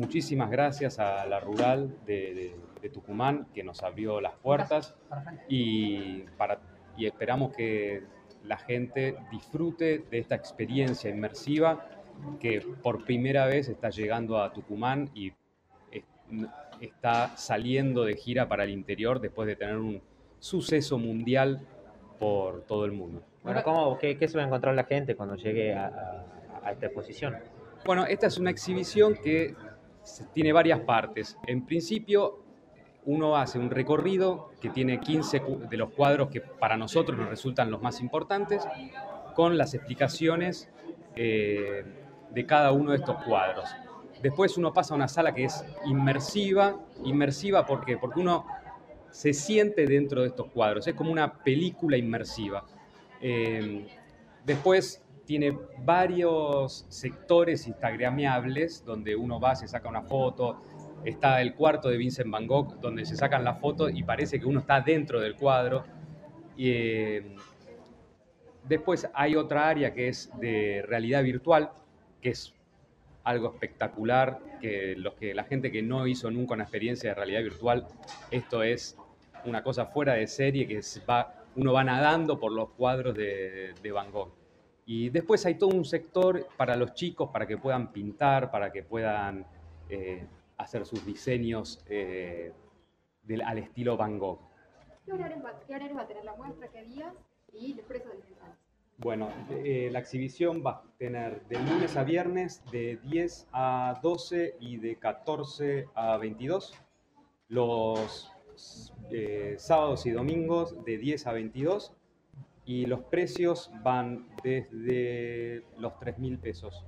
Muchísimas gracias a la Rural de, Tucumán que nos abrió las puertas y, para, y esperamos que la gente disfrute de esta experiencia inmersiva que por primera vez está llegando a Tucumán y está saliendo de gira para el interior después de tener un suceso mundial por todo el mundo. Bueno, ¿cómo, qué, se va a encontrar la gente cuando llegue a, esta exposición? Bueno, esta es una exhibición que tiene varias partes. En principio, uno hace un recorrido que tiene 15 de los cuadros que para nosotros nos resultan los más importantes, con las explicaciones eh, de cada uno de estos cuadros. Después uno pasa a una sala que es inmersiva. Inmersiva ¿por qué? porque uno se siente dentro de estos cuadros. Es como una película inmersiva. Eh, después tiene varios sectores instagramiables donde uno va, se saca una foto. Está el cuarto de Vincent Van Gogh donde se sacan las fotos y parece que uno está dentro del cuadro. Eh, después hay otra área que es de realidad virtual, que es algo espectacular, que, los que la gente que no hizo nunca una experiencia de realidad virtual, esto es una cosa fuera de serie que uno va nadando por los cuadros de, Van Gogh. Y después hay todo un sector para los chicos, para que puedan pintar, para que puedan eh, hacer sus diseños eh, al estilo Van Gogh. ¿Qué horarios, va, a tener la muestra? ¿Qué días? Y los precios de bueno, eh, la exhibición va a tener de lunes a viernes de 10 a 12 y de 14 a 22. Los eh, sábados y domingos de 10 a 22. Y los precios van desde los 3 mil pesos.